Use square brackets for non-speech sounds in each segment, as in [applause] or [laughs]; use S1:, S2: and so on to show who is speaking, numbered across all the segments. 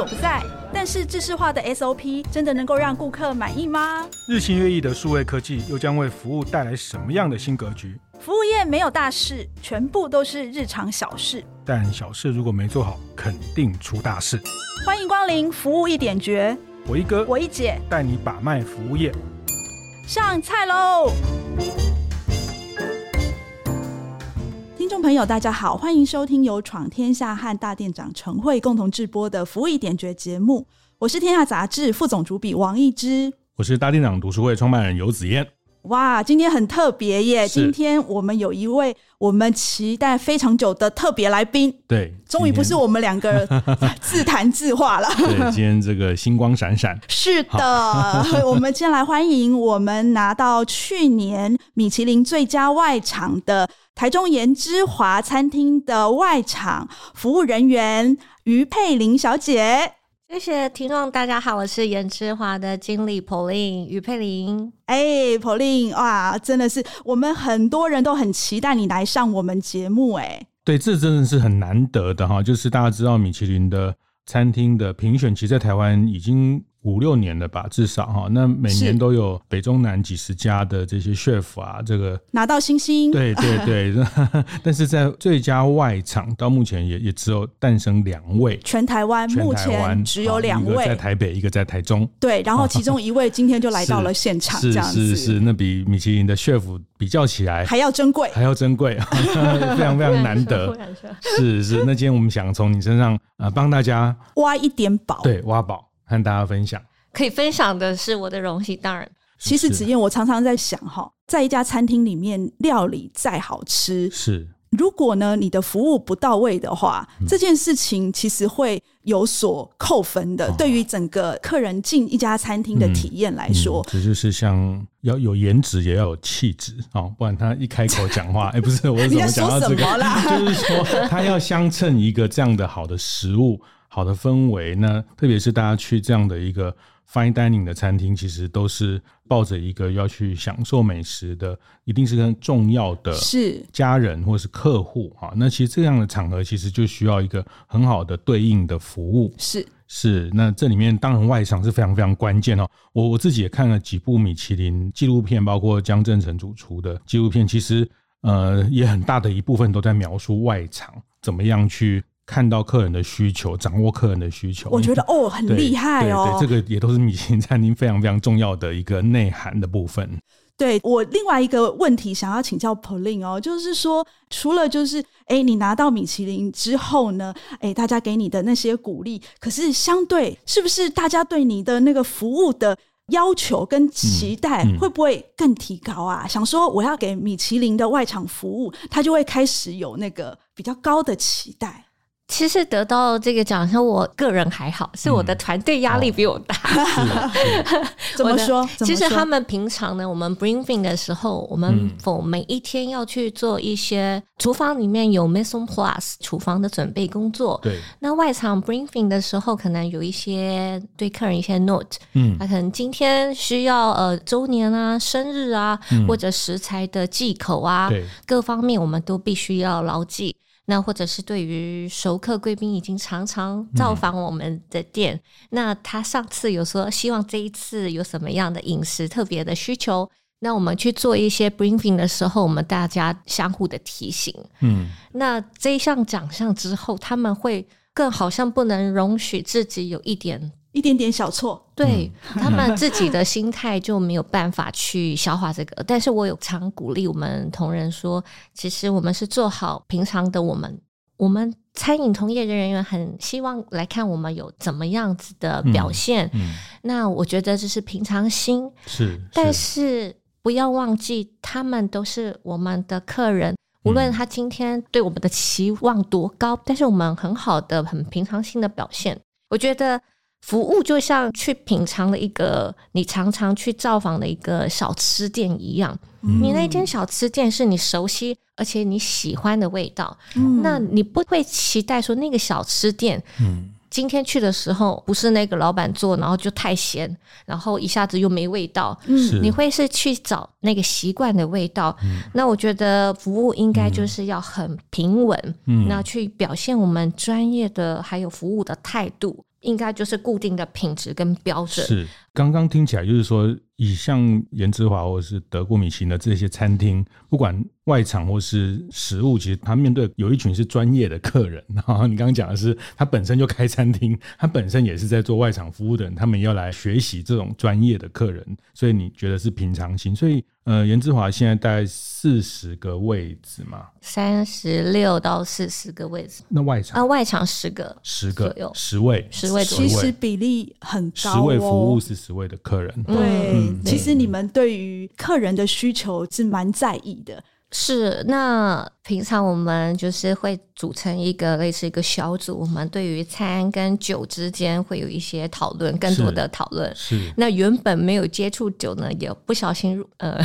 S1: 所不在。但是，制式化的 SOP 真的能够让顾客满意吗？
S2: 日新月异的数位科技又将为服务带来什么样的新格局？
S1: 服务业没有大事，全部都是日常小事。
S2: 但小事如果没做好，肯定出大事。
S1: 欢迎光临服务一点绝，
S2: 我一哥，
S1: 我一姐，
S2: 带你把脉服务业。
S1: 上菜喽！众朋友，大家好，欢迎收听由闯天下和大店长陈慧共同制播的《服务一点绝》节目。我是天下杂志副总主笔王一之，
S2: 我是大店长读书会创办人游子燕。
S1: 哇，今天很特别耶！今天我们有一位我们期待非常久的特别来宾。
S2: 对，
S1: 终于不是我们两个 [laughs] 自谈自话了。[laughs]
S2: 对，今天这个星光闪闪。[laughs]
S1: 是的，我们先来欢迎我们拿到去年米其林最佳外场的台中盐之华餐厅的外场服务人员于佩玲小姐。
S3: 谢谢听众，大家好，我是颜之华的经理 Pauline 于佩玲。
S1: 哎，Pauline，哇，真的是我们很多人都很期待你来上我们节目，哎，
S2: 对，这真的是很难得的哈，就是大家知道米其林的餐厅的评选，其实在台湾已经。五六年了吧，至少哈。那每年都有北中南几十家的这些 chef 啊，这个
S1: 拿到星星。
S2: 对对对，[laughs] 但是在最佳外场到目前也也只有诞生两位。
S1: 全台湾目前只有两位，
S2: 一个在台北，一个在台中。
S1: 对，然后 [laughs] 其中一位今天就来到了现场，这样
S2: 是是，那比米其林的 chef 比较起来
S1: 还要珍贵，[laughs]
S2: 还要珍贵，非常非常难得。是是，那今天我们想从你身上啊帮大家
S1: 挖一点宝，
S2: 对，挖宝。和大家分享，
S3: 可以分享的是我的荣幸。当然，
S1: 其实子燕，我常常在想哈，在一家餐厅里面，料理再好吃，
S2: 是
S1: 如果呢你的服务不到位的话，嗯、这件事情其实会有所扣分的。哦、对于整个客人进一家餐厅的体验来说，
S2: 这、嗯嗯、就是像要有颜值，也要有气质啊，不然他一开口讲话，[laughs] 哎、欸，不是我怎么讲到这个啦？[laughs] 就是说他要相称一个这样的好的食物。好的氛围，那特别是大家去这样的一个 fine dining 的餐厅，其实都是抱着一个要去享受美食的，一定是跟重要的，是家人或是客户啊。那其实这样的场合，其实就需要一个很好的对应的服务。
S1: 是
S2: 是，那这里面当然外场是非常非常关键哦。我我自己也看了几部米其林纪录片，包括江振成主厨的纪录片，其实呃也很大的一部分都在描述外场怎么样去。看到客人的需求，掌握客人的需求，
S1: 我觉得哦，很厉害哦。
S2: 对，对，对，这个也都是米其林餐厅非常非常重要的一个内涵的部分。
S1: 对，我另外一个问题想要请教 Pauline 哦，就是说，除了就是哎，你拿到米其林之后呢，哎，大家给你的那些鼓励，可是相对是不是大家对你的那个服务的要求跟期待会不会更提高啊？嗯嗯、想说我要给米其林的外场服务，他就会开始有那个比较高的期待。
S3: 其实得到这个奖项，我个人还好，是我的团队压力比我大。[laughs]
S1: 怎么说？
S3: 其实他们平常呢，我们 briefing 的时候，我们否每一天要去做一些厨房里面有 Maison plus 厨房的准备工作。
S2: 对。
S3: 那外场 briefing 的时候，可能有一些对客人一些 note，嗯，他可能今天需要呃周年啊、生日啊，或者食材的忌口啊，各方面我们都必须要牢记。那或者是对于熟客贵宾已经常常造访我们的店，嗯、那他上次有说希望这一次有什么样的饮食特别的需求，那我们去做一些 briefing 的时候，我们大家相互的提醒。嗯，那这一项奖项之后，他们会更好像不能容许自己有一点。
S1: 一点点小错，
S3: 对、嗯、他们自己的心态就没有办法去消化这个。[laughs] 但是我有常鼓励我们同仁说，其实我们是做好平常的我们，我们餐饮从业的人员很希望来看我们有怎么样子的表现。嗯嗯、那我觉得这是平常心，
S2: 是，是，
S3: 但是不要忘记，他们都是我们的客人，无论他今天对我们的期望多高，但是我们很好的、很平常心的表现，我觉得。服务就像去品尝了一个你常常去造访的一个小吃店一样，嗯、你那间小吃店是你熟悉而且你喜欢的味道，嗯、那你不会期待说那个小吃店，嗯。今天去的时候，不是那个老板做，然后就太咸，然后一下子又没味道。嗯，你会是去找那个习惯的味道。嗯，那我觉得服务应该就是要很平稳，嗯，那去表现我们专业的还有服务的态度，应该就是固定的品质跟标准。
S2: 是，刚刚听起来就是说，以像颜之华或者是德国米其林的这些餐厅，不管外场或是食物，其实他面对有一群是专业的客人。然后你刚刚讲的是，他本身就开餐厅，他本身也是在做外场服务的人，他们要来学习这种专业的客人，所以你觉得是平常心。所以，呃，颜之华现在大概四十个位置嘛，
S3: 三十六到四十个位置。
S2: 那外场
S3: 啊，外场十个，
S2: 十个有十位，
S3: 十位，
S1: 其实比例很高，哦，
S2: 十位服务是十位的客人。
S1: 对，嗯、其实你们对于客人的需求是蛮在意的。
S3: 是，那平常我们就是会组成一个类似一个小组，我们对于餐跟酒之间会有一些讨论，更多的讨论。
S2: 是，
S3: 那原本没有接触酒呢，也不小心入呃，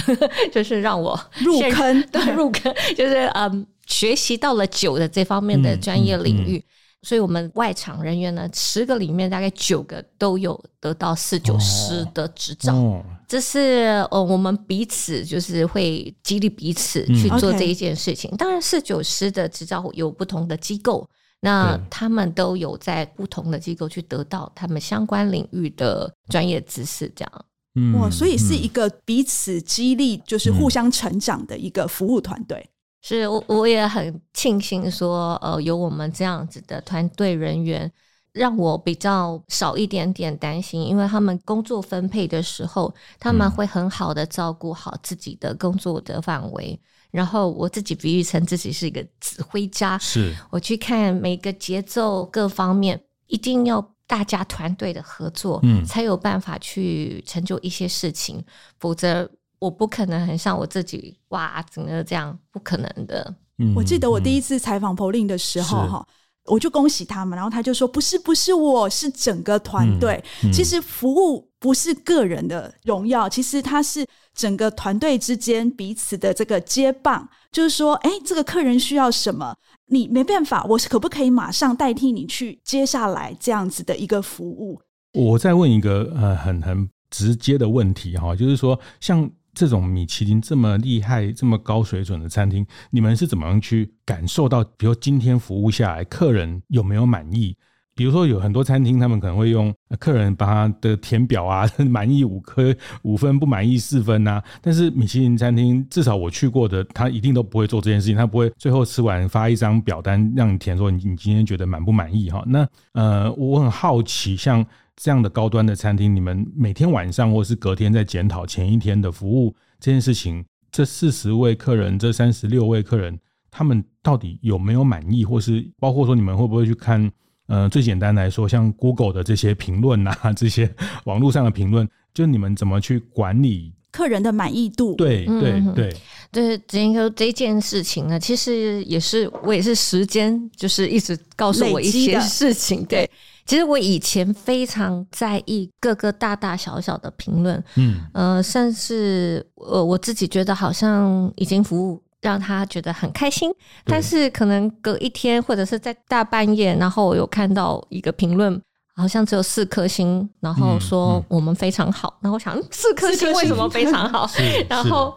S3: 就是让我
S1: 入坑，
S3: 对，入坑，就是嗯，学习到了酒的这方面的专业领域。嗯嗯嗯所以，我们外场人员呢，十个里面大概九个都有得到四九师的执照。哦，这是呃，我们彼此就是会激励彼此去做这一件事情。嗯，当然，四九师的执照有不同的机构，那他们都有在不同的机构去得到他们相关领域的专业知识，这样。
S1: 嗯，哇，所以是一个彼此激励，就是互相成长的一个服务团队。
S3: 是我，我也很庆幸说，呃，有我们这样子的团队人员，让我比较少一点点担心，因为他们工作分配的时候，他们会很好的照顾好自己的工作的范围。嗯、然后我自己比喻成自己是一个指挥家，
S2: 是
S3: 我去看每个节奏各方面，一定要大家团队的合作，嗯，才有办法去成就一些事情，否则。我不可能很像我自己哇，整个这样不可能的。
S1: 嗯，我记得我第一次采访 Pauline 的时候，哈，我就恭喜他们，然后他就说：“不是，不是，我是整个团队。嗯嗯、其实服务不是个人的荣耀，其实它是整个团队之间彼此的这个接棒。就是说，哎，这个客人需要什么，你没办法，我是可不可以马上代替你去接下来这样子的一个服务？”
S2: 我再问一个呃很很直接的问题哈，就是说像。这种米其林这么厉害、这么高水准的餐厅，你们是怎么样去感受到？比如今天服务下来，客人有没有满意？比如说有很多餐厅，他们可能会用客人把他的填表啊，[laughs] 满意五颗五分，不满意四分啊。但是米其林餐厅，至少我去过的，他一定都不会做这件事情，他不会最后吃完发一张表单让你填，说你你今天觉得满不满意哈？那呃，我很好奇，像。这样的高端的餐厅，你们每天晚上或是隔天在检讨前一天的服务这件事情，这四十位客人，这三十六位客人，他们到底有没有满意，或是包括说你们会不会去看？呃，最简单来说，像 Google 的这些评论啊，[laughs] 这些网络上的评论，就你们怎么去管理
S1: 客人的满意度？
S2: 对对对对，
S3: 这这这件事情呢，其实也是我也是时间，就是一直告诉我一些事情，对。其实我以前非常在意各个大大小小的评论，嗯，呃，甚至呃，我自己觉得好像已经服务让他觉得很开心，但是可能隔一天或者是在大半夜，然后我有看到一个评论，好像只有四颗星，然后说我们非常好，然后我想四颗星为什么？非常好？然后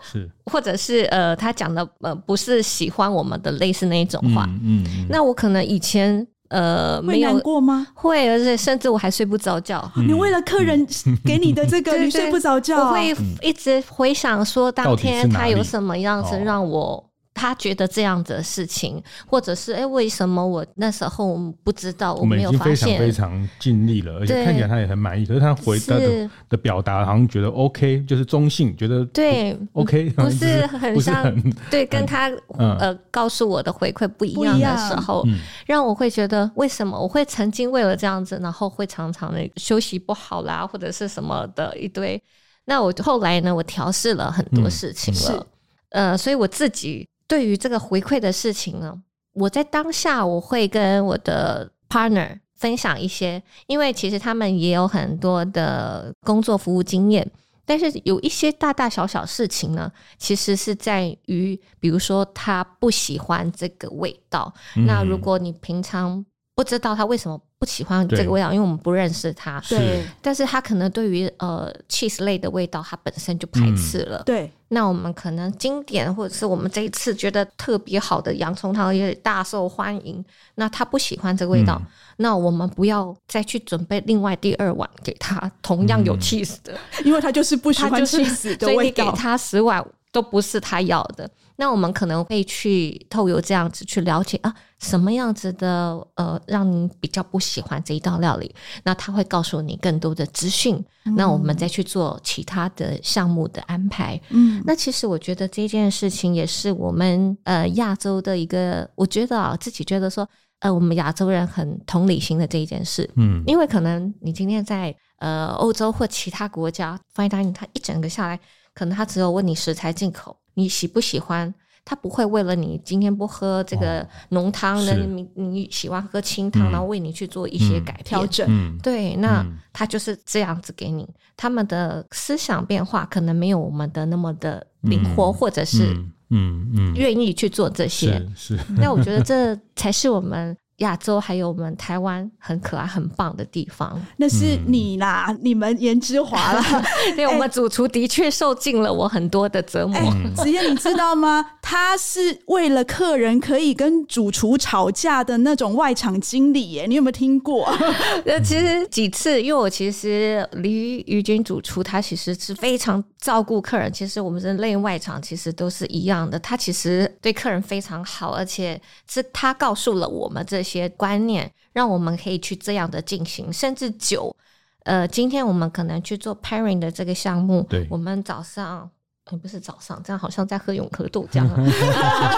S3: 或者是呃，他讲的呃不是喜欢我们的类似那一种话，嗯，那我可能以前。呃，没有
S1: 会难过吗？
S3: 会，而且甚至我还睡不着觉。
S1: 嗯、你为了客人 [laughs] 给你的这个，你睡不着觉。
S3: 我会一直回想说，当天他有什么样子让我。他觉得这样的事情，或者是哎，为什么我那时候不知道？我们已经非常
S2: 非常尽力了，而且看起来他也很满意。可是他回答的的表达，好像觉得 OK，就是中性，觉得对 OK，
S3: 不 [laughs] 是很像，对，跟他呃告诉我的回馈不一样的时候，让我会觉得为什么我会曾经为了这样子，然后会常常的休息不好啦，或者是什么的一堆。那我后来呢，我调试了很多事情了，呃，所以我自己。对于这个回馈的事情呢，我在当下我会跟我的 partner 分享一些，因为其实他们也有很多的工作服务经验，但是有一些大大小小事情呢，其实是在于，比如说他不喜欢这个味道，嗯、那如果你平常不知道他为什么不喜欢这个味道，因为我们不认识他。
S1: 对，
S3: 但是他可能对于呃 cheese 类的味道，他本身就排斥了。
S1: 嗯、对，
S3: 那我们可能经典或者是我们这一次觉得特别好的洋葱汤也大受欢迎，那他不喜欢这个味道，嗯、那我们不要再去准备另外第二碗给他，同样有 cheese 的，
S1: 因为他就是不喜欢 cheese 的味道，
S3: 所以你给他十碗都不是他要的。那我们可能会去透由这样子去了解啊，什么样子的呃，让你比较不喜欢这一道料理，那他会告诉你更多的资讯，嗯、那我们再去做其他的项目的安排。嗯，那其实我觉得这件事情也是我们呃亚洲的一个，我觉得啊自己觉得说，呃，我们亚洲人很同理心的这一件事。嗯，因为可能你今天在呃欧洲或其他国家，fine dining，他一整个下来，可能他只有问你食材进口。你喜不喜欢？他不会为了你今天不喝这个浓汤的，你你喜欢喝清汤，然后为你去做一些改调整。对，那他就是这样子给你。他们的思想变化可能没有我们的那么的灵活，或者是嗯嗯愿意去做这些。是，那我觉得这才是我们。亚洲还有我们台湾很可爱、很棒的地方，
S1: 那是你啦，嗯、你们颜之华啦。[laughs]
S3: 对，我们主厨的确受尽了我很多的折磨。
S1: 子嫣，你知道吗？[laughs] 他是为了客人可以跟主厨吵架的那种外场经理耶，你有没有听过？
S3: 呃，[laughs] 其实几次，因为我其实离于君主厨，他其实是非常照顾客人。其实我们人内外场其实都是一样的，他其实对客人非常好，而且是他告诉了我们这些。些观念，让我们可以去这样的进行，甚至九，呃，今天我们可能去做 pairing 的这个项目，对，我们早上。不是早上，这样好像在喝永和豆浆。[laughs]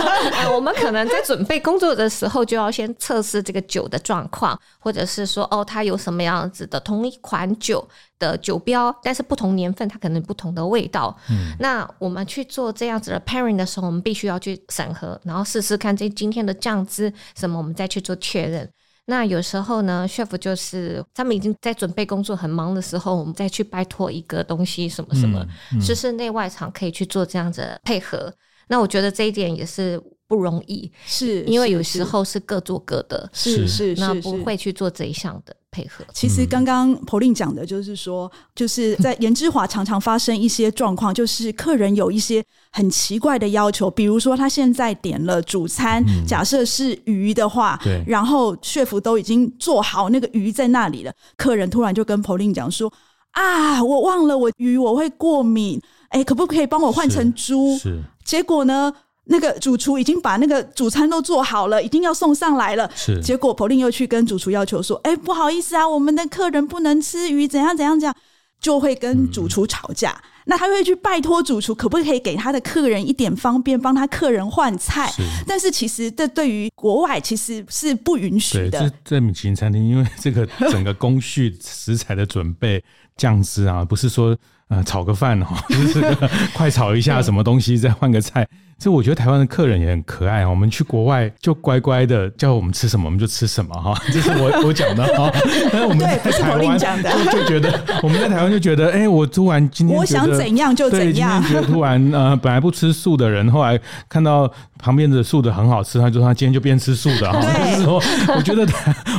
S3: [laughs] 我们可能在准备工作的时候，就要先测试这个酒的状况，或者是说，哦，它有什么样子的同一款酒的酒标，但是不同年份，它可能不同的味道。嗯，那我们去做这样子的 pairing 的时候，我们必须要去审核，然后试试看这今天的酱汁什么，我们再去做确认。那有时候呢，chef 就是他们已经在准备工作很忙的时候，我们再去拜托一个东西什么什么，就是内外场可以去做这样子的配合。那我觉得这一点也是不容易，
S1: 是
S3: 因为有时候是各做各的，
S1: 是是是，
S3: 那不会去做这一项的。配合。
S1: 其实刚刚 Pauline 讲的就是说，就是在颜之华常常发生一些状况，就是客人有一些很奇怪的要求，比如说他现在点了主餐，假设是鱼的话，对，然后 chef 都已经做好那个鱼在那里了，客人突然就跟 Pauline 讲说：“啊，我忘了我鱼我会过敏，哎，可不可以帮我换成猪？”是，结果呢？那个主厨已经把那个主餐都做好了，一定要送上来了。是，结果 Pauline 又去跟主厨要求说：“哎、欸，不好意思啊，我们的客人不能吃鱼，怎样怎样，怎样就会跟主厨吵架。嗯、那他会去拜托主厨，可不可以给他的客人一点方便，帮他客人换菜？是，但是其实这对于国外其实是不允许的。
S2: 这这米其林餐厅，因为这个整个工序、食材的准备、酱汁啊，不是说呃炒个饭哦，[laughs] 就是个快炒一下什么东西，再换个菜。”这我觉得台湾的客人也很可爱，我们去国外就乖乖的叫我们吃什么我们就吃什么哈，[laughs] 这是我我讲的哈。[laughs] 但是我们在台湾就就觉得我们在台湾就觉得，哎，我突然今天
S1: 我想怎样就怎样。对，今天觉得突
S2: 然呃，本来不吃素的人，后来看到旁边的素的很好吃，他就说他今天就变吃素的哈。[laughs] 就是说，我觉得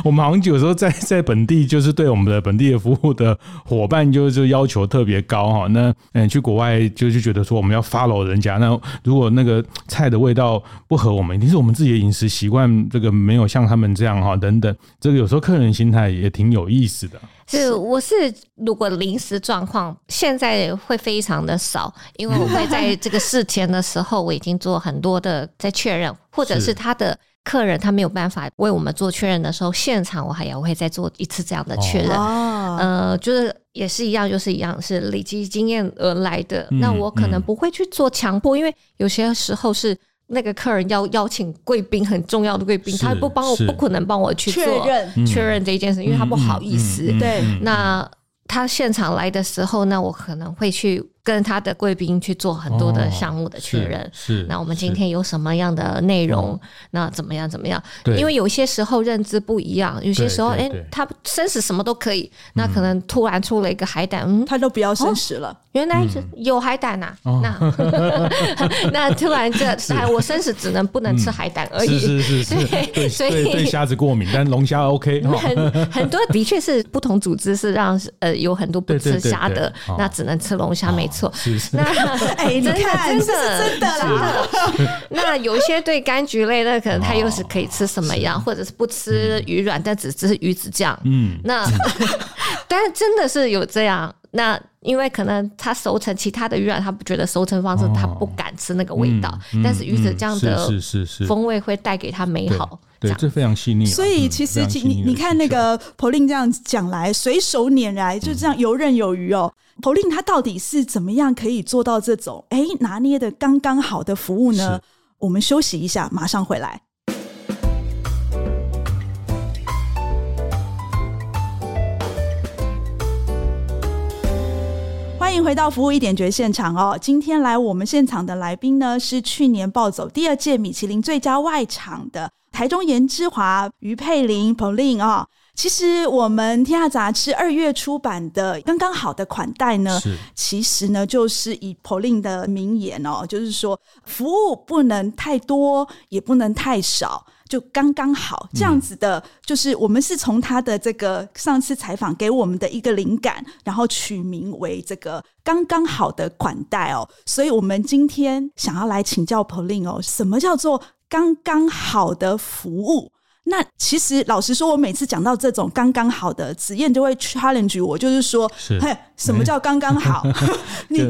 S2: 我们好像有时候在在本地就是对我们的本地的服务的伙伴就就要求特别高哈。那嗯，去国外就就觉得说我们要 follow 人家，那如果那个。菜的味道不合我们，一定是我们自己的饮食习惯，这个没有像他们这样哈，等等，这个有时候客人心态也挺有意思的。
S3: 是，我是如果临时状况，现在会非常的少，因为我会在这个事前的时候，我已经做很多的在确认，或者是他的客人他没有办法为我们做确认的时候，现场我还要会再做一次这样的确认。哦，呃，就是也是一样，就是一样是累积经验而来的。嗯，那我可能不会去做强迫，因为有些时候是。那个客人要邀请贵宾，很重要的贵宾，他不帮我，不可能帮我去做确认。确认这一件事，因为他不好意思。对，那他现场来的时候，那我可能会去跟他的贵宾去做很多的项目的确认。
S2: 哦、是，是
S3: 那我们今天有什么样的内容？那怎么样？怎么样？因为有些时候认知不一样，有些时候，哎，他生食什么都可以，那可能突然出了一个海胆，嗯，
S1: 他都不要生食了。哦、
S3: 原来是有海胆呐、啊，嗯、那 [laughs] 那突然这哎，我生食只能不能吃海胆而已。
S2: 是是是，对，所以对虾子过敏，但龙虾 OK。
S3: 很很多的确是不同组织是让呃有很多不吃虾的，那只能吃龙虾，没错。那 [laughs] 哎，真的真的真的啦。[laughs] 那有些对柑橘类的，可能他又是可以吃什么样，或者是不吃鱼卵，但只吃鱼子酱。嗯，那 [laughs] 但是真的是有这样。那因为可能它熟成其他的鱼卵，他不觉得熟成方式，他不敢吃那个味道。但是鱼子酱的风味会带给他美好。
S2: 对，这非常细腻。
S1: 所以其实你你看那个 Pauline 这样讲来，随手拈来就这样游刃有余哦。Pauline 他到底是怎么样可以做到这种哎拿捏的刚刚好的服务呢？我们休息一下，马上回来。欢迎回到服务一点绝现场哦！今天来我们现场的来宾呢，是去年暴走第二届米其林最佳外场的台中颜之华于佩玲 Pauline 哦。其实我们天下杂志二月出版的《刚刚好的款待》呢，其实呢就是以 Pauline 的名言哦，就是说服务不能太多，也不能太少。就刚刚好这样子的，就是我们是从他的这个上次采访给我们的一个灵感，然后取名为这个刚刚好的款待哦。所以我们今天想要来请教 Pauline 哦，什么叫做刚刚好的服务？那其实老实说，我每次讲到这种刚刚好的，子燕就会 challenge 我，就是说，是嘿，什么叫刚刚好？[laughs]
S2: 你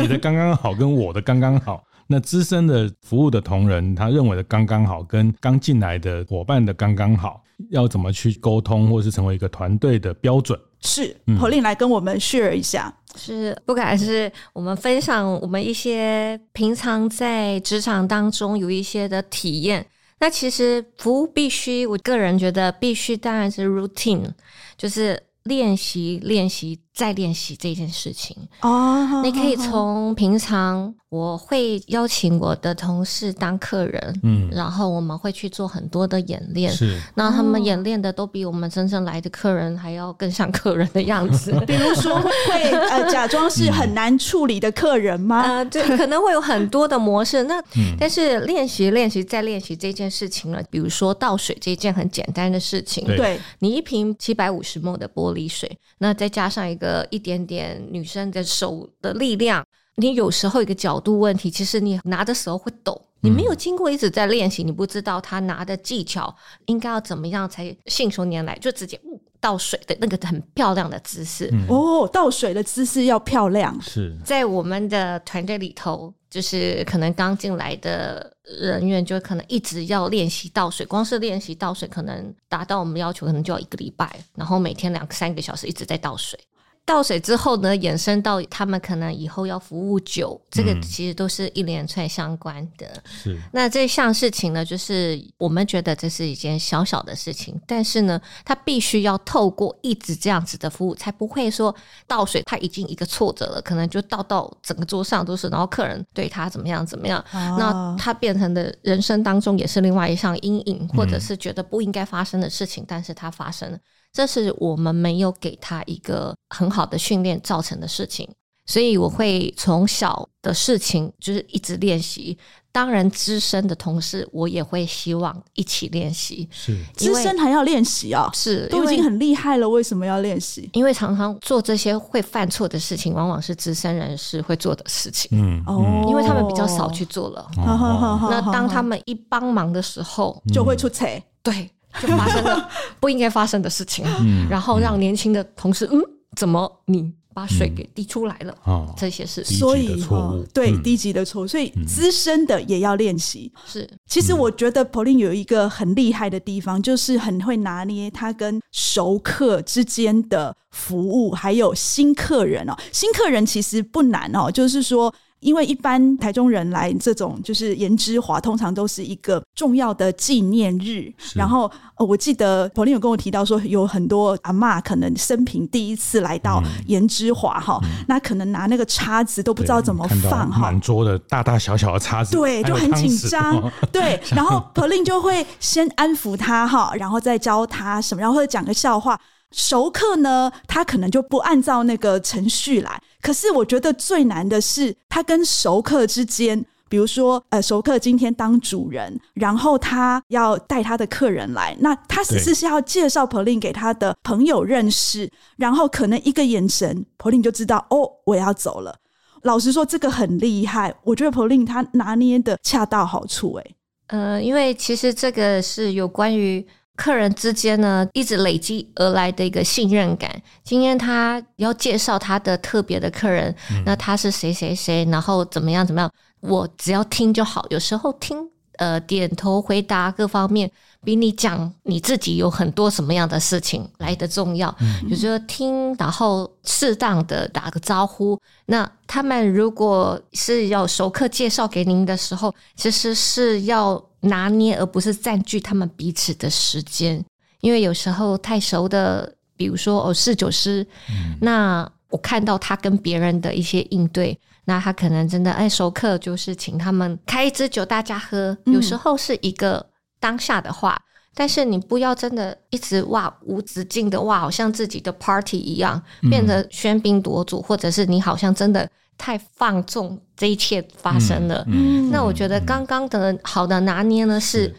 S2: 你的刚刚好跟我的刚刚好。那资深的服务的同仁，他认为的刚刚好，跟刚进来的伙伴的刚刚好，要怎么去沟通，或是成为一个团队的标准？
S1: 是，Pauline 来跟我们 share 一下。
S3: 是，不管是我们分享我们一些平常在职场当中有一些的体验。那其实服务必须，我个人觉得必须，当然是 routine，就是练习、练习再练习这件事情。哦，你可以从平常。我会邀请我的同事当客人，嗯，然后我们会去做很多的演练，是，那他们演练的都比我们真正来的客人还要更像客人的样子。[laughs]
S1: 比如说会呃假装是很难处理的客人吗？[laughs]
S3: 呃，对，可能会有很多的模式。那但是练习练习再练习这件事情了，比如说倒水这件很简单的事情，
S1: 对，
S3: 你一瓶七百五十 ml 的玻璃水，那再加上一个一点点女生的手的力量。你有时候一个角度问题，其实你拿的时候会抖，你没有经过一直在练习，你不知道他拿的技巧应该要怎么样才信手拈来，就直接倒水的那个很漂亮的姿势。
S1: 嗯、哦，倒水的姿势要漂亮。
S2: 是
S3: 在我们的团队里头，就是可能刚进来的人员就可能一直要练习倒水，光是练习倒水可能达到我们要求，可能就要一个礼拜，然后每天两三个小时一直在倒水。倒水之后呢，衍生到他们可能以后要服务酒，这个其实都是一连串相关的。是，那这项事情呢，就是我们觉得这是一件小小的事情，但是呢，他必须要透过一直这样子的服务，才不会说倒水他已经一个挫折了，可能就倒到整个桌上都是，然后客人对他怎么样怎么样，啊、那他变成的人生当中也是另外一项阴影，或者是觉得不应该发生的事情，但是他发生了。这是我们没有给他一个很好的训练造成的事情，所以我会从小的事情就是一直练习。当然，资深的同事我也会希望一起练习。是，
S1: 资深还要练习啊？是，都已经很厉害了，为什么要练习？
S3: 因为常常做这些会犯错的事情，往往是资深人士会做的事情。嗯，
S1: 哦，
S3: 因为他们比较少去做了。那当他们一帮忙的时候，
S1: 就会出错。
S3: 对。就发生了不应该发生的事情，嗯、然后让年轻的同事，嗯，怎么你把水给滴出来了？嗯、这些事，
S1: 所以对低级的错误，所以资深的也要练习。是，其实我觉得 Pauline 有一个很厉害的地方，就是很会拿捏他跟熟客之间的服务，还有新客人哦。新客人其实不难哦，就是说。因为一般台中人来这种就是颜之华，通常都是一个重要的纪念日。然后，呃，我记得 Pauline 有跟我提到说，有很多阿嬷可能生平第一次来到颜之华哈，那可能拿那个叉子都不知道怎么放哈，
S2: 满桌的大大小小的叉子，
S1: 对，就很紧张。[laughs] 对，然后 Pauline 就会先安抚他哈，然后再教他什么，然后或者讲个笑话。熟客呢，他可能就不按照那个程序来。可是我觉得最难的是，他跟熟客之间，比如说，呃，熟客今天当主人，然后他要带他的客人来，那他只是是要介绍 Pauline 给他的朋友认识，然后可能一个眼神，Pauline 就知道哦，我要走了。老实说，这个很厉害，我觉得 Pauline 他拿捏的恰到好处，欸。诶，
S3: 呃，因为其实这个是有关于。客人之间呢，一直累积而来的一个信任感。今天他要介绍他的特别的客人，那他是谁谁谁，然后怎么样怎么样，我只要听就好。有时候听，呃，点头回答各方面，比你讲你自己有很多什么样的事情来的重要。嗯、有时候听，然后适当的打个招呼。那他们如果是要熟客介绍给您的时候，其实是要。拿捏，而不是占据他们彼此的时间，因为有时候太熟的，比如说哦侍酒师，嗯、那我看到他跟别人的一些应对，那他可能真的哎熟客就是请他们开一支酒大家喝，嗯、有时候是一个当下的话，但是你不要真的一直哇无止境的哇，好像自己的 party 一样，变得喧宾夺主，或者是你好像真的。太放纵，这一切发生了。嗯，那我觉得刚刚的好的拿捏呢，是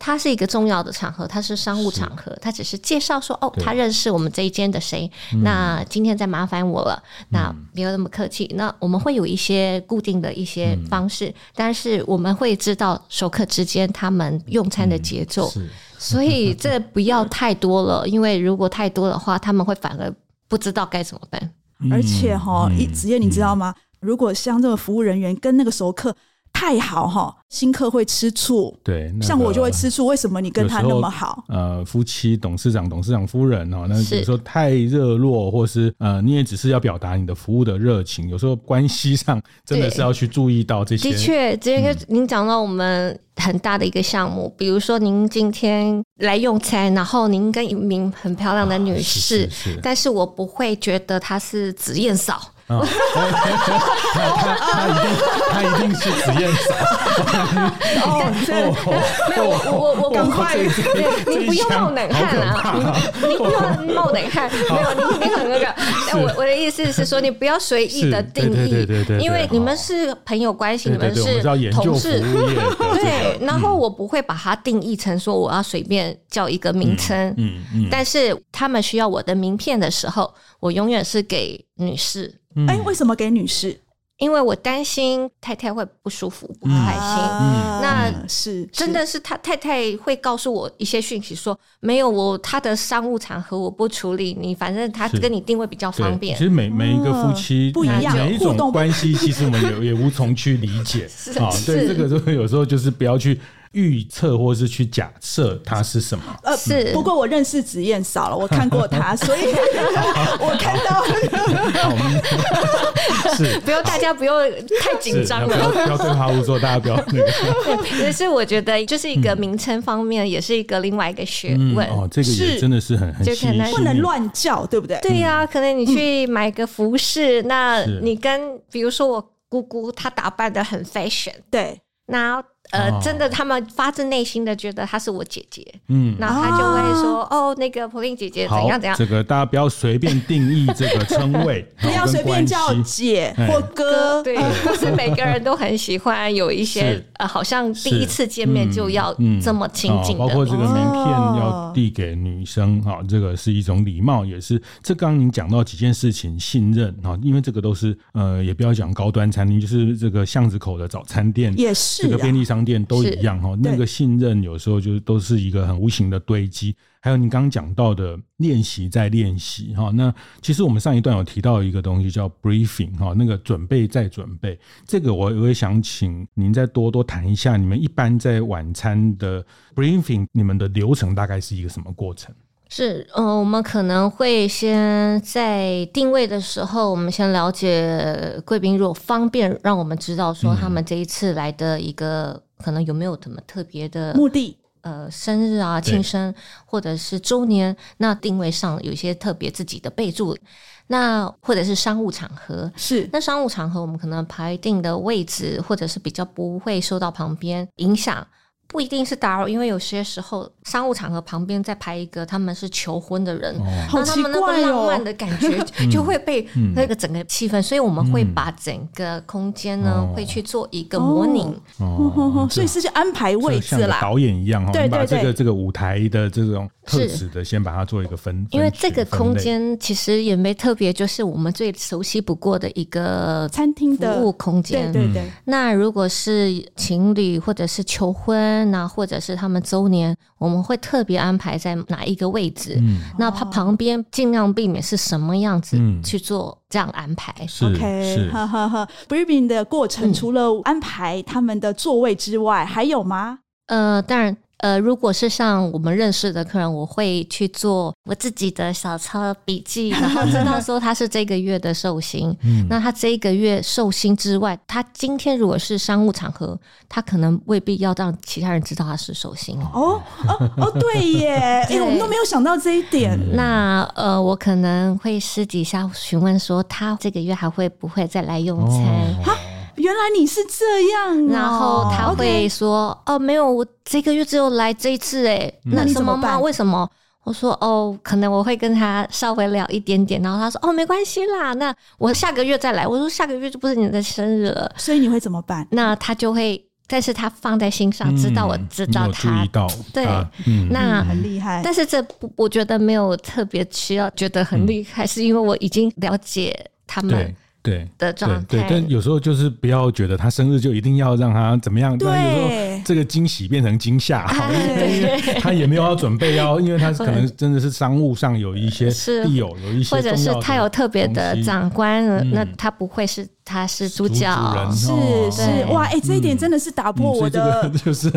S3: 它是一个重要的场合，它是商务场合，它只是介绍说哦，他认识我们这一间的谁。那今天再麻烦我了，那不要那么客气。那我们会有一些固定的一些方式，但是我们会知道熟客之间他们用餐的节奏，所以这不要太多了，[laughs] 因为如果太多的话，他们会反而不知道该怎么办。
S1: 而且哈，一职业，你知道吗？如果像这个服务人员跟那个熟客太好哈，新客会吃醋。
S2: 对，
S1: 像我就会吃醋。为什么你跟他那么好？
S2: 呃，夫妻、董事长、董事长夫人哦，那有时候太热络，或是呃，你也只是要表达你的服务的热情，有时候关系上真的是要去注意到这些。
S3: 的确，这个您讲到我们很大的一个项目，比如说您今天来用餐，然后您跟一名很漂亮的女士，但是我不会觉得她是紫燕嫂。哦，
S2: 他他一定他一定是紫燕嫂。
S3: 哦，没有我我我赶快，你不用冒冷汗。啊！你不用冒冷汗，没有你你很那个。我我的意思是说，你不要随意的定义，因为你们是朋友关系，你们是同事。对，然后我不会把它定义成说我要随便叫一个名称。嗯嗯。但是他们需要我的名片的时候，我永远是给女士。
S1: 哎，为什么给女士？
S3: 因为我担心太太会不舒服、不开心。嗯，那是真的是他太太会告诉我一些讯息，说没有我他的商务场合我不处理你，反正他跟你定位比较方便。
S2: 其实每每一个夫妻不一样，每一种关系，其实我们也也无从去理解 [laughs] 啊。对，这个就有时候就是不要去。预测或是去假设它是什么？
S1: 呃，是。不过我认识紫燕少了，我看过他，所以 [laughs] [laughs] 我看到。
S2: 是，[laughs]
S3: 不用大家不用太紧张了，
S2: 不要对号入座，大家不要那个。
S3: 可是我觉得，就是一个名称方面，也是一个另外一个学问。
S2: 哦，这个也真的是很很，
S3: 就可能
S1: 不能乱叫，对不对？
S3: 对呀，可能你去买个服饰，那你跟比如说我姑姑，她打扮的很 fashion，
S1: 对，
S3: 那。呃，真的，他们发自内心的觉得她是我姐姐，嗯，然后他就会说，哦，那个 Pauline 姐姐怎样怎样。
S2: 这个大家不要随便定义这个称谓，[laughs]
S1: 不要随便叫姐或哥，
S3: 对，[laughs] 不是每个人都很喜欢有一些呃，好像第一次见面就要这么亲近的。
S2: 包括这个名片要递给女生，哈，这个是一种礼貌，也是。这刚刚您讲到几件事情，信任啊，因为这个都是呃，也不要讲高端餐厅，就是这个巷子口的早餐店，
S1: 也是
S2: 这个便利商店都一样哈，那个信任有时候就都是一个很无形的堆积。还有你刚刚讲到的练习在练习哈，那其实我们上一段有提到一个东西叫 briefing 哈，那个准备再准备。这个我我也想请您再多多谈一下，你们一般在晚餐的 briefing，你们的流程大概是一个什么过程？
S3: 是，嗯、呃，我们可能会先在定位的时候，我们先了解贵宾，如果方便让我们知道说他们这一次来的一个、嗯、可能有没有什么特别的
S1: 目的，
S3: 呃，生日啊、庆生或者是周年，那定位上有一些特别自己的备注，那或者是商务场合，
S1: 是
S3: 那商务场合我们可能排定的位置，或者是比较不会受到旁边影响。不一定是打扰，因为有些时候商务场合旁边再排一个他们是求婚的人，那、哦、他们那个浪漫的感觉就 [laughs] 会被那个整个气氛，嗯、所以我们会把整个空间呢、嗯、会去做一个模拟，
S1: 哦。哦、所以是去安排位置啦，
S2: 导演一样，
S1: 对对对，
S2: 把这个这个舞台的这种特质的先把它做一个分，
S3: 因为这个空间其实也没特别，就是我们最熟悉不过的一个
S1: 餐厅的
S3: 服务空间，
S1: 对对对。
S3: 那如果是情侣或者是求婚。那或者是他们周年，我们会特别安排在哪一个位置？嗯，那它旁边尽量避免是什么样子去做这样安排。
S2: 嗯、
S1: OK，哈哈哈。Briefing 的过程除了安排他们的座位之外，嗯、还有吗？
S3: 呃，当然。呃，如果是像我们认识的客人，我会去做我自己的小抄笔记，[laughs] 然后知道说他是这个月的寿星。嗯，那他这个月寿星之外，他今天如果是商务场合，他可能未必要让其他人知道他是寿星。
S1: 哦哦哦，对耶，[laughs] 哎、欸，我们都没有想到这一点。
S3: 那呃，我可能会私底下询问说，他这个月还会不会再来用餐？
S1: 哦原来你是这样、哦，
S3: 然后他会说：“哦，没有，我这个月只有来这一次，哎，那什么吗？为什么？”我说：“哦，可能我会跟他稍微聊一点点。”然后他说：“哦，没关系啦，那我下个月再来。”我说：“下个月就不是你的生日了，
S1: 所以你会怎么办？”
S3: 那他就会，但是他放在心上，知道我知道他，
S2: 嗯、
S3: 对，
S2: 嗯、
S3: 那
S1: 很厉害。
S3: 但是这不，我觉得没有特别需要觉得很厉害，嗯、是因为我已经了解他们。
S2: 对
S3: 的状态，
S2: 对，但有时候就是不要觉得他生日就一定要让他怎么样。对，但有时候这个惊喜变成惊吓，[laughs] 他也没有要准备要，因为他可能真的是商务上有一些必有有一些，
S3: 或者是他有特别的长官，那他不会是。他是主角，
S1: 是是哇，哎，这一点真的是打破我的，[laughs]
S2: 就是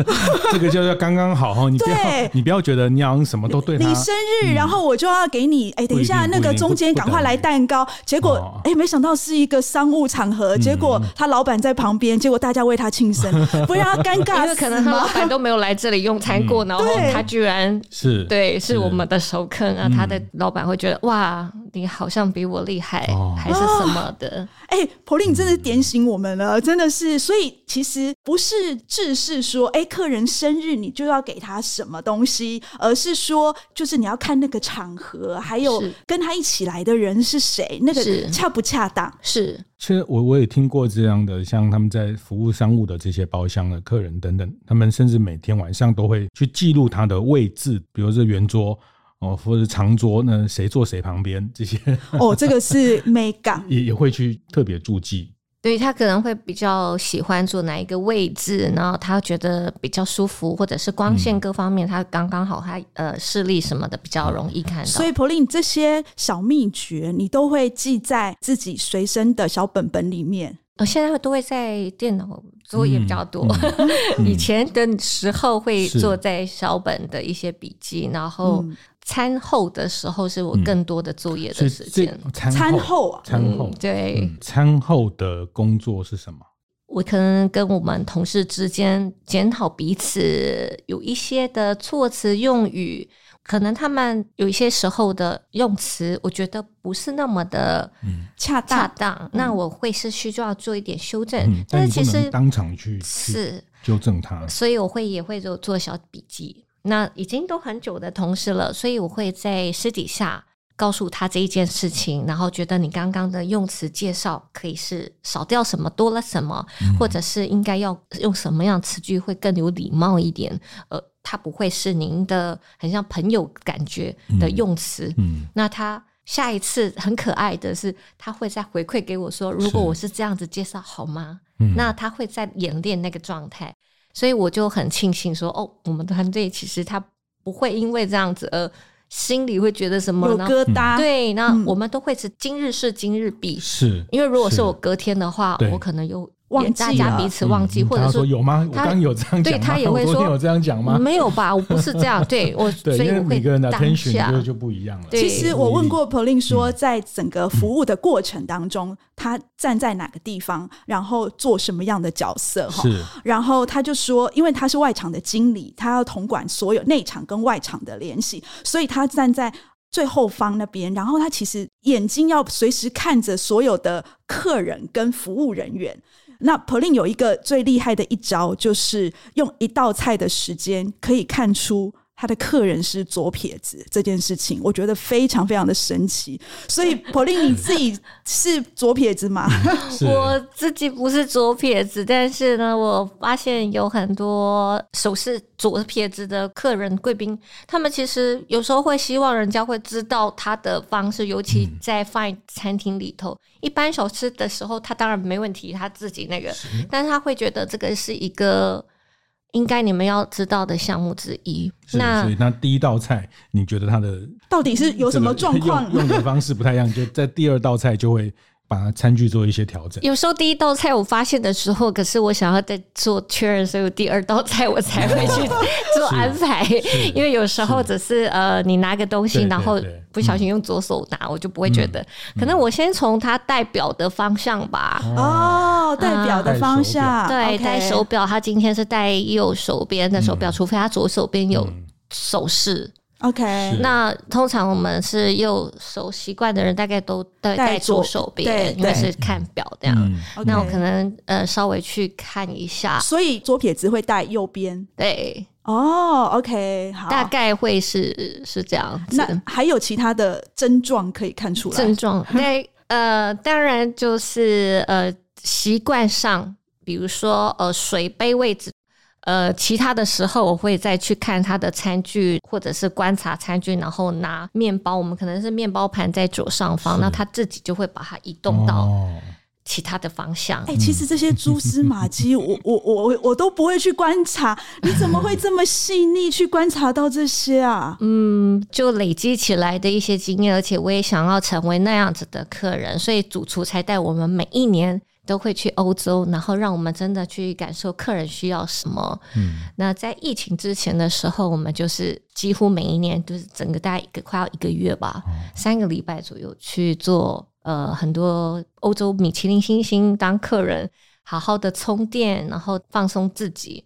S2: 这个叫叫刚刚好哈。你不要你不要觉得你好像什么都对。
S1: 你生日，然后我就要给你，哎，等一下那个中间赶快来蛋糕。结果哎，没想到是一个商务场合，结果他老板在旁边，结果大家为他庆生，[laughs] 不让他尴尬，
S3: 因为可能他老板都没有来这里用餐过，然后他居然
S2: 是
S3: 对是。我们的熟客啊，他的老板会觉得哇，你好像比我厉害，还是什么的？
S1: 哎，Pauline 真的点醒我们了，真的是。所以其实不是只是说，哎，客人生日你就要给他什么东西，而是说，就是你要看那个场合，还有跟他一起来的人是谁，那个恰不恰当。
S3: 是。
S2: 其实我我也听过这样的，像他们在服务商务的这些包厢的客人等等，他们甚至每天晚上都会去记录他的位置，比如说圆桌。哦，或者长桌呢？谁坐谁旁边？这些
S1: 哦，这个是美感，[laughs]
S2: 也也会去特别注记。
S3: 对，他可能会比较喜欢坐哪一个位置，然后他觉得比较舒服，或者是光线各方面，他刚刚好他，他呃视力什么的比较容易看到。
S1: 所以，Pauline 这些小秘诀，你都会记在自己随身的小本本里面。
S3: 呃，现在都会在电脑作业比较多，嗯嗯、[laughs] 以前的时候会做在小本的一些笔记，然后。餐后的时候是我更多的作业的时间。
S1: 餐后啊，
S2: 餐后
S3: 对，
S2: 餐后的工作是什么？
S3: 我可能跟我们同事之间检讨彼此有一些的措辞用语，可能他们有一些时候的用词，我觉得不是那么的恰当。恰当，那我会是需要做一点修正。但是其实
S2: 当场去是纠正他，
S3: 所以我会也会做做小笔记。那已经都很久的同事了，所以我会在私底下告诉他这一件事情，然后觉得你刚刚的用词介绍可以是少掉什么，多了什么，嗯、或者是应该要用什么样词句会更有礼貌一点，呃，他不会是您的很像朋友感觉的用词。嗯，嗯那他下一次很可爱的是，他会再回馈给我说，如果我是这样子介绍好吗？嗯、那他会再演练那个状态。所以我就很庆幸说，哦，我们团队其实他不会因为这样子而心里会觉得什么
S1: 有疙瘩。
S3: 对，那我们都会是今日事今日毕。
S2: 是，
S3: 因为如果是我隔天的话，我可能又
S1: 忘记
S3: 大家彼此忘记，
S2: 嗯、
S3: 或者
S2: 说，有吗？我刚刚有这样讲，
S3: 对他也会说
S2: 有这样讲吗？
S3: 没有吧，我不是这样。[laughs] 对我，
S2: 对，
S3: 所以
S2: 因为每个人的 attention 就
S3: 就
S2: 不一样了。
S1: 其实我问过 Pauline 说，在整个服务的过程当中，嗯、他站在哪个地方，然后做什么样的角色？哈，
S2: 是。
S1: 然后他就说，因为他是外场的经理，他要统管所有内场跟外场的联系，所以他站在。最后方那边，然后他其实眼睛要随时看着所有的客人跟服务人员。那 polin 有一个最厉害的一招，就是用一道菜的时间可以看出。他的客人是左撇子这件事情，我觉得非常非常的神奇。所以，[laughs] Pauline 你自己是左撇子吗？[laughs]
S3: 我自己不是左撇子，但是呢，我发现有很多手是左撇子的客人贵宾，他们其实有时候会希望人家会知道他的方式，尤其在 fine 餐厅里头，嗯、一般小吃的时候，他当然没问题，他自己那个，但是他会觉得这个是一个。应该你们要知道的项目之一。那
S2: 所以那第一道菜，你觉得它的
S1: 到底是有什么状况？
S2: 用，的方式不太一样，就在第二道菜就会。把餐具做一些调整。
S3: 有时候第一道菜我发现的时候，可是我想要再做确认，所以我第二道菜我才会去 [laughs] 做安排。因为有时候只是呃，你拿个东西，然后不小心用左手拿，我就不会觉得。可能我先从它代表的方向吧。
S1: 哦，代表的方向，
S3: 对，戴手表，他今天是戴右手边的手表，除非他左手边有首饰。
S1: OK，
S3: 那通常我们是右手习惯的人，大概都戴戴左手边，因为是看表这样。嗯、那我可能呃稍微去看一下，
S1: 所以左撇子会戴右边。
S3: 对，
S1: 哦，OK，好，
S3: 大概会是是这样。
S1: 那还有其他的症状可以看出来？
S3: 症状，对，呃，当然就是呃习惯上，比如说呃水杯位置。呃，其他的时候我会再去看他的餐具，或者是观察餐具，然后拿面包。我们可能是面包盘在左上方，那他自己就会把它移动到其他的方向。
S1: 哎、其实这些蛛丝马迹，[laughs] 我我我我都不会去观察，你怎么会这么细腻去观察到这些啊？
S3: 嗯，就累积起来的一些经验，而且我也想要成为那样子的客人，所以主厨才带我们每一年。都会去欧洲，然后让我们真的去感受客人需要什么。嗯，那在疫情之前的时候，我们就是几乎每一年都是整个大概一个快要一个月吧，哦、三个礼拜左右去做呃很多欧洲米其林星星当客人，好好的充电，然后放松自己。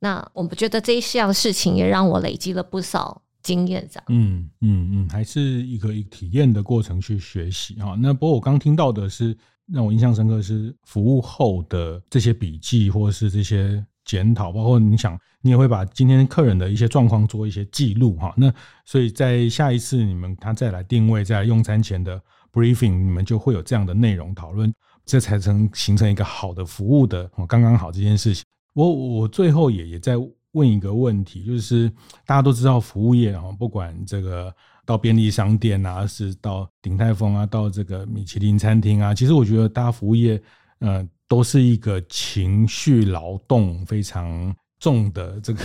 S3: 那我们觉得这一项事情也让我累积了不少经验，这样。
S2: 嗯嗯嗯，还是一个一体验的过程去学习啊。那不过我刚听到的是。让我印象深刻是服务后的这些笔记，或者是这些检讨，包括你想，你也会把今天客人的一些状况做一些记录哈。那所以在下一次你们他再来定位，在用餐前的 briefing，你们就会有这样的内容讨论，这才能形成一个好的服务的，刚刚好这件事情。我我最后也也在问一个问题，就是大家都知道服务业啊，不管这个。到便利商店啊，是到鼎泰丰啊，到这个米其林餐厅啊，其实我觉得大家服务业，呃，都是一个情绪劳动非常重的这个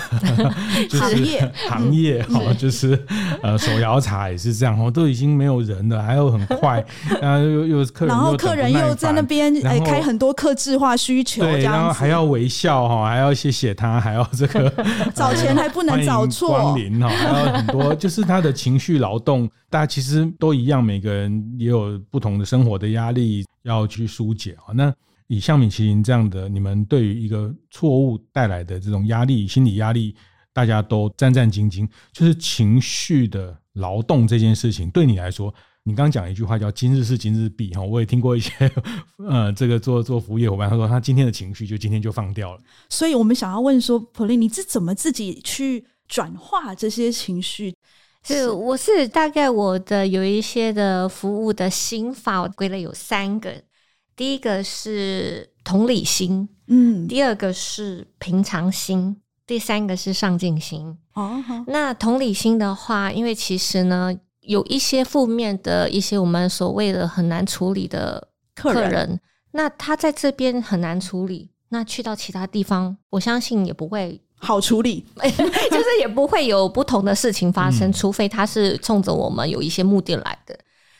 S2: [laughs] 就是行业 [laughs] 哈，就是呃手摇茶也是这样哦，都已经没有人了，还有很快，然后又又客人，
S1: 然后客人又在那边哎开很多客制化需求，
S2: 对，然后还要微笑哈，还要谢谢他，还要这个 [laughs]
S1: 找钱还不能找错，
S2: 光临哈，还有很多就是他的情绪劳动，大家其实都一样，每个人也有不同的生活的压力要去疏解啊，那。以像米其林这样的，你们对于一个错误带来的这种压力、心理压力，大家都战战兢兢。就是情绪的劳动这件事情，对你来说，你刚刚讲一句话叫“今日事今日毕”哈，我也听过一些呃，这个做做服务业伙伴，他说他今天的情绪就今天就放掉了。
S1: 所以我们想要问说，Pauline，你是怎么自己去转化这些情绪？
S3: 是，我是大概我的有一些的服务的心法，我归类有三个。第一个是同理心，嗯，第二个是平常心，第三个是上进心。哦，那同理心的话，因为其实呢，有一些负面的一些我们所谓的很难处理的客人，客人那他在这边很难处理，那去到其他地方，我相信也不会
S1: 好处理，[laughs]
S3: 就是也不会有不同的事情发生，嗯、除非他是冲着我们有一些目的来的。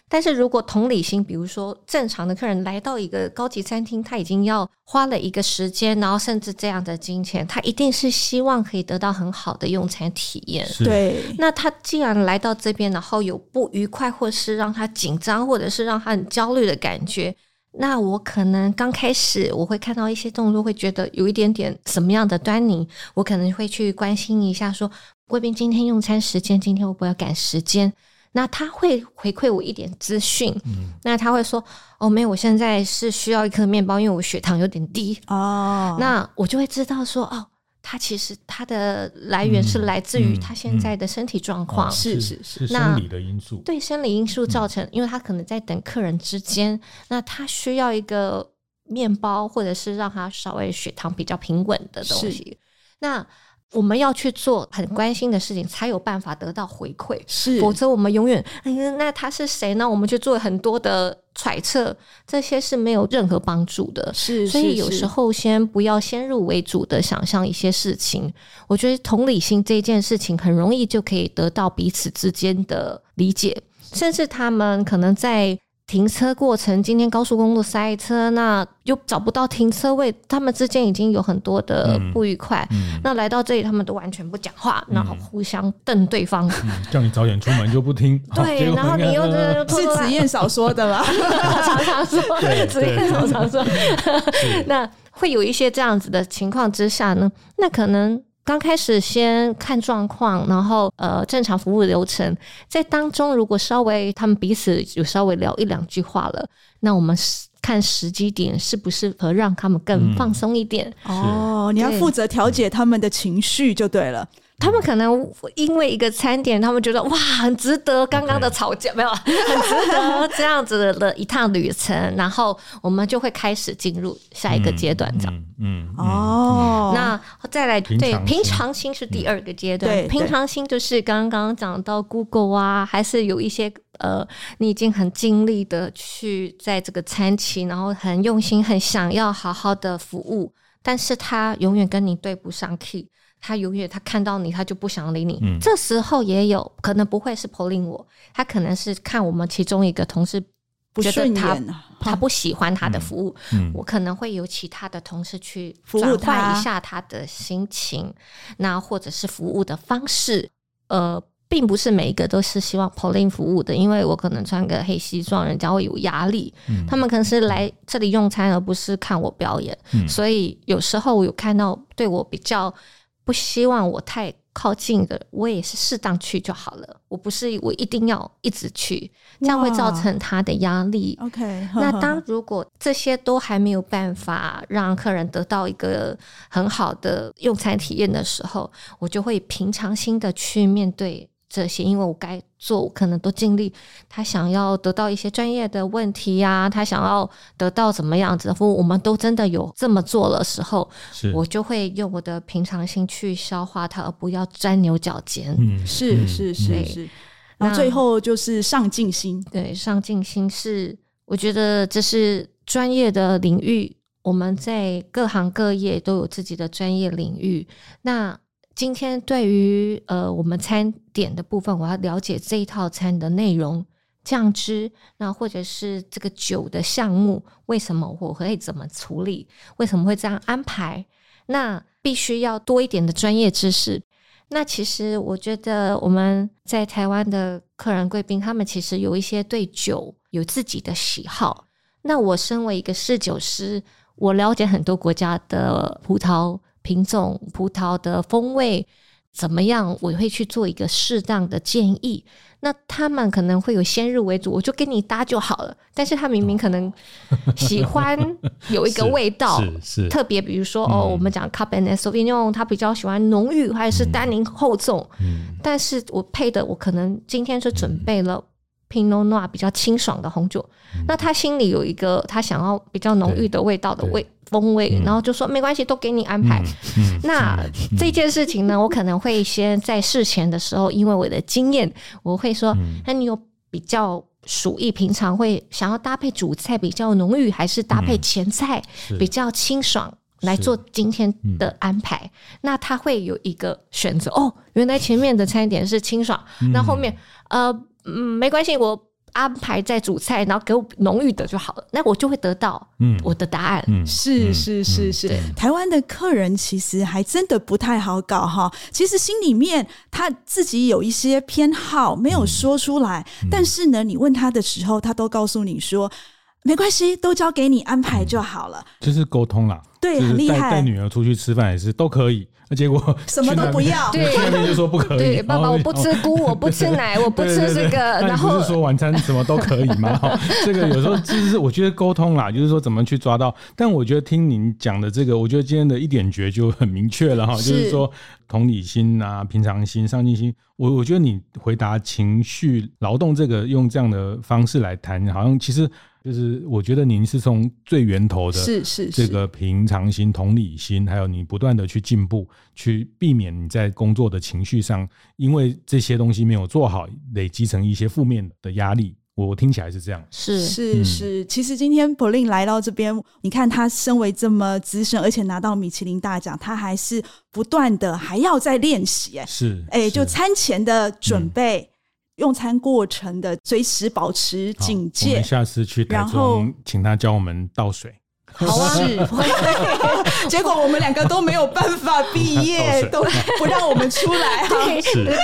S3: 但是如果同理心，比如说正常的客人来到一个高级餐厅，他已经要花了一个时间，然后甚至这样的金钱，他一定是希望可以得到很好的用餐体验。
S1: 对，
S3: 那他既然来到这边，然后有不愉快，或是让他紧张，或者是让他很焦虑的感觉，那我可能刚开始我会看到一些动作，会觉得有一点点什么样的端倪，我可能会去关心一下说，说贵宾今天用餐时间，今天我不会要赶时间？那他会回馈我一点资讯，嗯、那他会说：“哦，没有，我现在是需要一颗面包，因为我血糖有点低。”哦，那我就会知道说：“哦，他其实他的来源是来自于他现在的身体状况，
S2: 是是是生理的因素，
S3: 对生理因素造成，嗯、因为他可能在等客人之间，那他需要一个面包，或者是让他稍微血糖比较平稳的东西。那。”我们要去做很关心的事情，才有办法得到回馈。
S1: 是，
S3: 否则我们永远，哎呀，那他是谁呢？我们去做很多的揣测，这些是没有任何帮助的。
S1: 是，
S3: 所以有时候先不要先入为主的想象一些事情。我觉得同理心这件事情很容易就可以得到彼此之间的理解，甚至他们可能在。停车过程，今天高速公路塞车，那又找不到停车位，他们之间已经有很多的不愉快。嗯嗯、那来到这里，他们都完全不讲话，然后互相瞪对方，
S2: 嗯、叫你早点出门就不听。
S3: 对，然后你又是
S1: 子燕少说的吧？[laughs]
S3: 常常说，子燕常常说。[laughs] 那会有一些这样子的情况之下呢，那可能。刚开始先看状况，然后呃正常服务流程，在当中如果稍微他们彼此有稍微聊一两句话了，那我们看时机点适不适合让他们更放松一点？
S1: 嗯、哦，你要负责调节他们的情绪就对了。
S3: 他们可能因为一个餐点，他们觉得哇，很值得刚刚的吵架.没有，[laughs] 很值得这样子的一趟旅程，然后我们就会开始进入下一个阶段，这样。嗯，
S2: 嗯，嗯
S1: 哦，
S3: 那再来对平常心是第二个阶段，嗯、平常心就是刚刚讲到 Google 啊，还是有一些呃，你已经很尽力的去在这个餐期，然后很用心，很想要好好的服务，但是他永远跟你对不上 key。他永远他看到你，他就不想理你。嗯、这时候也有可能不会是 Pauline 我，他可能是看我们其中一个同事觉得他不、啊、他不喜欢他的服务，嗯嗯、我可能会有其他的同事去转换一下他的心情，那或者是服务的方式。呃，并不是每一个都是希望 Pauline 服务的，因为我可能穿个黑西装，人家会有压力。嗯、他们可能是来这里用餐，而不是看我表演。嗯、所以有时候我有看到对我比较。不希望我太靠近的，我也是适当去就好了。我不是我一定要一直去，这样会造成他的压力。
S1: OK，
S3: 那 [laughs] 当如果这些都还没有办法让客人得到一个很好的用餐体验的时候，我就会平常心的去面对。这些，因为我该做，我可能都尽力。他想要得到一些专业的问题呀、啊，他想要得到怎么样子或，我们都真的有这么做的时候，我就会用我的平常心去消化它，而不要钻牛角尖。
S1: 嗯，是是是是。是然后最后就是上进心，
S3: 对，上进心是我觉得这是专业的领域，我们在各行各业都有自己的专业领域。那今天对于呃我们餐点的部分，我要了解这一套餐的内容、酱汁，那或者是这个酒的项目，为什么我可以怎么处理？为什么会这样安排？那必须要多一点的专业知识。那其实我觉得我们在台湾的客人贵宾，他们其实有一些对酒有自己的喜好。那我身为一个侍酒师，我了解很多国家的葡萄。品种葡萄的风味怎么样？我会去做一个适当的建议。那他们可能会有先入为主，我就跟你搭就好了。但是他明明可能喜欢有一个 [laughs] 味道，
S2: 是，是
S3: 特别，比如说哦，我们讲 Cabernet Sauvignon，他比较喜欢浓郁还是单宁厚重？嗯，但是我配的我可能今天是准备了 Pinot Noir 比较清爽的红酒，嗯、那他心里有一个他想要比较浓郁的味道的味。风味，然后就说没关系，都给你安排。那这件事情呢，我可能会先在事前的时候，因为我的经验，我会说：那、嗯、你有比较属意，平常会想要搭配主菜比较浓郁，还是搭配前菜比较清爽来做今天的安排？嗯、那他会有一个选择。哦，原来前面的餐点是清爽，那、嗯、后面呃嗯没关系，我。安排在主菜，然后给我浓郁的就好了，那我就会得到嗯我的答案。
S1: 嗯，是是是是，台湾的客人其实还真的不太好搞哈。其实心里面他自己有一些偏好没有说出来，嗯、但是呢，你问他的时候，他都告诉你说没关系，都交给你安排就好了。
S2: 就是沟通啦，
S1: 对，很厉害。
S2: 带女儿出去吃饭也是都可以。那结果
S1: 什么都不要，[laughs]
S3: 对，
S2: 那边就说不可以。
S3: 对，爸爸，我不吃菇，我不吃奶，我不吃这个。然后
S2: 不是说晚餐什么都可以吗？[laughs] 这个有时候就是我觉得沟通啦，就是说怎么去抓到。但我觉得听您讲的这个，我觉得今天的一点诀就很明确了哈，就是说同理心啊、平常心、上进心。我我觉得你回答情绪劳动这个用这样的方式来谈，好像其实。就是我觉得您是从最源头的，是是这个平常心、同理心，还有你不断的去进步，去避免你在工作的情绪上，因为这些东西没有做好，累积成一些负面的压力。我听起来是这样，
S1: 是是是。其实今天 Pauline 来到这边，你看他身为这么资深，而且拿到米其林大奖，他还是不断的还要在练习。哎，
S2: 是
S1: 哎，就餐前的准备。嗯用餐过程的随时保持警戒。
S2: 我们下次去台中，请他教我们倒水。
S1: 好啊，[laughs] 结果我们两个都没有办法毕业，[laughs] 都不让我们出来。
S3: 对，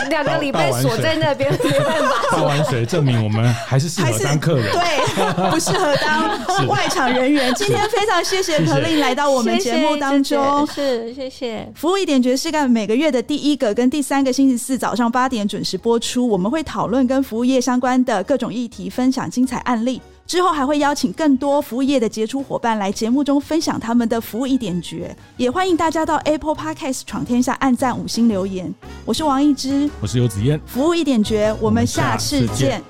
S3: 两个礼拜锁在那边，没办法。
S2: 倒完水证明我们还是适合当客人，
S1: 对，不适合当 [laughs] 外场人员。今天非常谢谢 Pauline 来到我们节目当中，
S3: 是谢谢。
S1: 服务一点爵士干每个月的第一个跟第三个星期四早上八点准时播出，我们会讨论跟服务业相关的各种议题，分享精彩案例。之后还会邀请更多服务业的杰出伙伴来节目中分享他们的服务一点诀，也欢迎大家到 Apple Podcast 闯天下按赞五星留言。我是王一之，
S2: 我是游子燕，
S1: 服务一点诀，我们下次见。